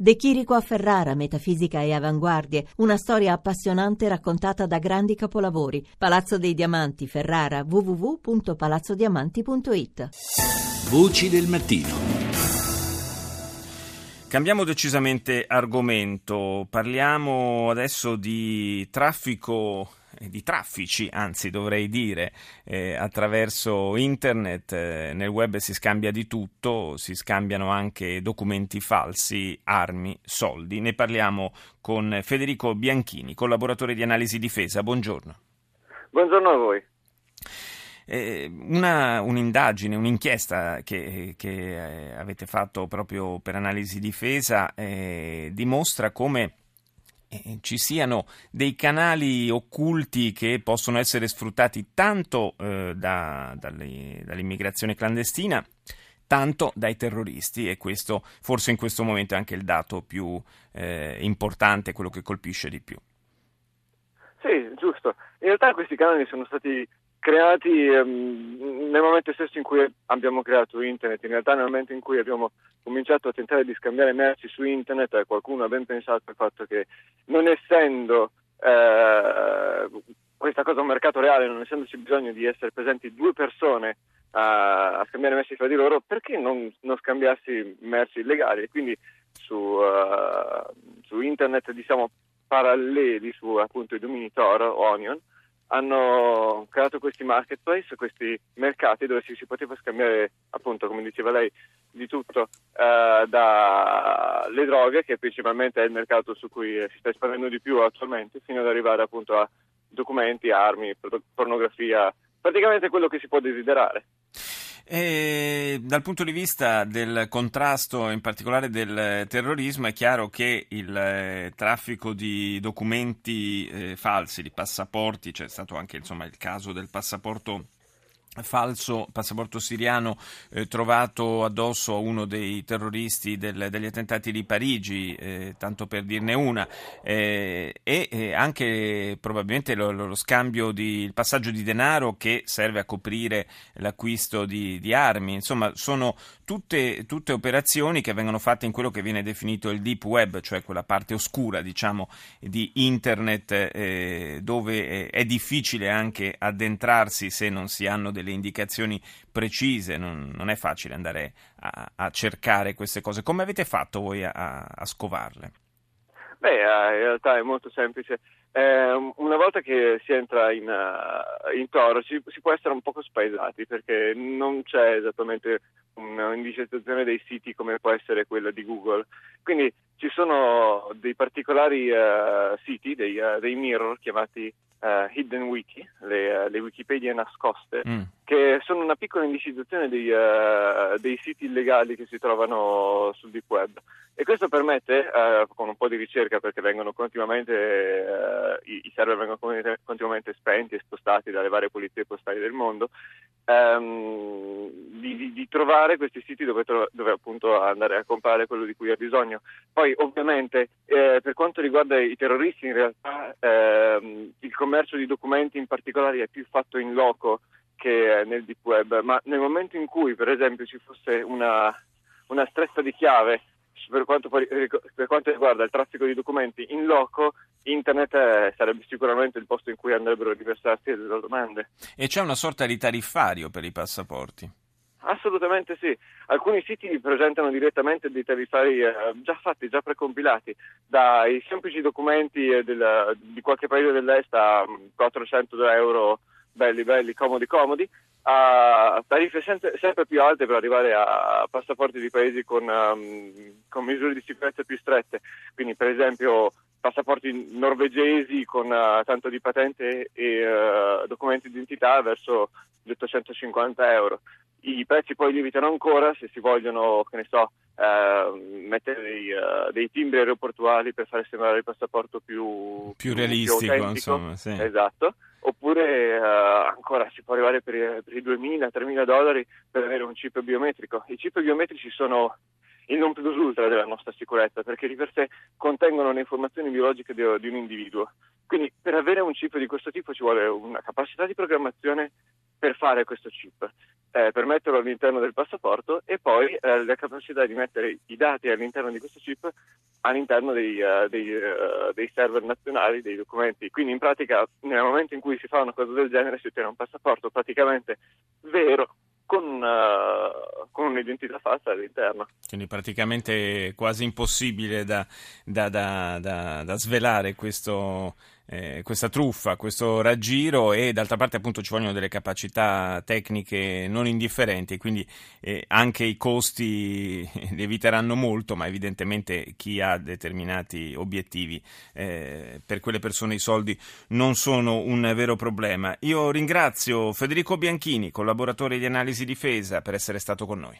De Chirico a Ferrara, metafisica e avanguardie, una storia appassionante raccontata da grandi capolavori. Palazzo dei Diamanti, Ferrara, www.palazzodiamanti.it. Voci del mattino. Cambiamo decisamente argomento, parliamo adesso di traffico di traffici, anzi dovrei dire, eh, attraverso internet, eh, nel web si scambia di tutto, si scambiano anche documenti falsi, armi, soldi. Ne parliamo con Federico Bianchini, collaboratore di Analisi Difesa. Buongiorno. Buongiorno a voi. Eh, una, un'indagine, un'inchiesta che, che, avete fatto proprio per analisi difesa eh, dimostra come eh, ci siano dei canali occulti che possono essere sfruttati tanto eh, da, dalle, dall'immigrazione clandestina tanto dai terroristi e questo forse in questo momento è anche il dato più eh, importante, quello che colpisce di più. Sì, giusto. In realtà questi canali sono stati creati um, nel momento stesso in cui abbiamo creato internet, in realtà nel momento in cui abbiamo cominciato a tentare di scambiare merci su internet, qualcuno ha ben pensato al fatto che non essendo eh, questa cosa un mercato reale, non essendoci bisogno di essere presenti due persone a, a scambiare merci fra di loro, perché non, non scambiarsi merci illegali? E quindi su, uh, su internet diciamo paralleli su appunto i domini Tor o Onion, hanno creato questi marketplace, questi mercati dove si, si poteva scambiare, appunto, come diceva lei, di tutto, eh, dalle droghe, che principalmente è il mercato su cui si sta espandendo di più attualmente, fino ad arrivare appunto a documenti, armi, pornografia, praticamente quello che si può desiderare. E dal punto di vista del contrasto, in particolare del terrorismo, è chiaro che il eh, traffico di documenti eh, falsi, di passaporti, c'è stato anche insomma, il caso del passaporto falso passaporto siriano eh, trovato addosso a uno dei terroristi del, degli attentati di Parigi, eh, tanto per dirne una, eh, e anche probabilmente lo, lo, scambio di il passaggio di denaro che serve a coprire l'acquisto di, di armi. Insomma, sono tutte, tutte, operazioni che vengono fatte in quello che viene definito il deep web, cioè quella parte oscura, diciamo, di internet eh, dove è difficile anche addentrarsi se non si hanno delle indicazioni precise, non, non è facile andare a, a, cercare queste cose. Come avete fatto voi a, a scovarle? Beh, eh, in realtà è molto semplice. Eh, una volta che si entra in, uh, in Toro si, si, può essere un poco spaesati perché non c'è esattamente un'indicizzazione dei siti come può essere quella di Google. Quindi ci sono dei particolari uh, siti, dei, uh, dei mirror chiamati uh, hidden wiki, le, le, Wikipedia nascoste, mm. che sono una piccola indicizzazione dei, uh, dei, siti illegali che si trovano sul deep web. E questo permette, con un po' di ricerca, perché vengono continuamente, i, i, server vengono continuamente spenti e spostati dalle varie polizie postali del mondo, um, di, di, di, trovare questi siti dove, dove, appunto andare a comprare quello di cui ha bisogno. Poi ovviamente eh, per quanto riguarda i terroristi in realtà ehm, il commercio di documenti in particolare è più fatto in loco che nel deep web, ma nel momento in cui per esempio ci fosse una, una stretta di chiave per quanto, per quanto, riguarda il traffico di documenti in loco, internet eh, sarebbe sicuramente il posto in cui andrebbero a riversarsi le domande. E c'è una sorta di tariffario per i passaporti? Assolutamente sì. Alcuni siti presentano direttamente dei tariffari eh, già fatti, già precompilati, dai semplici documenti eh, del, di qualche paese dell'est a 400 mm, euro belli, belli, comodi, comodi, a tariffe sempre, più alte per arrivare a passaporti di paesi con, um, con misure di sicurezza più strette. Quindi, per esempio, passaporti norvegesi con uh, tanto di patente e uh, documenti di identità verso gli 850 euro. I prezzi poi lievitano ancora se si vogliono, che ne so, uh, mettere dei, uh, dei, timbri aeroportuali per fare sembrare il passaporto più, più realistico, più insomma, sì. Esatto. Oppure uh, ancora si può arrivare per i 2.000-3.000 dollari per avere un chip biometrico. I chip biometrici sono il non plus ultra della nostra sicurezza perché di per sé contengono le informazioni biologiche di, di un individuo. Quindi per avere un chip di questo tipo ci vuole una capacità di programmazione per fare questo chip eh, per metterlo all'interno del passaporto e poi eh, la capacità di mettere i dati all'interno di questo chip all'interno dei, uh, dei, uh, dei, server nazionali, dei documenti. Quindi in pratica nel momento in cui si fa una cosa del genere si ottiene un passaporto praticamente vero con, uh, con un'identità falsa all'interno. Quindi praticamente quasi impossibile da, da, da, da svelare questo, eh, questa truffa, questo raggiro e d'altra parte appunto ci vogliono delle capacità tecniche non indifferenti quindi eh, anche i costi lieviteranno molto ma evidentemente chi ha determinati obiettivi eh, per quelle persone i soldi non sono un vero problema. Io ringrazio Federico Bianchini, collaboratore di analisi difesa per essere stato con noi.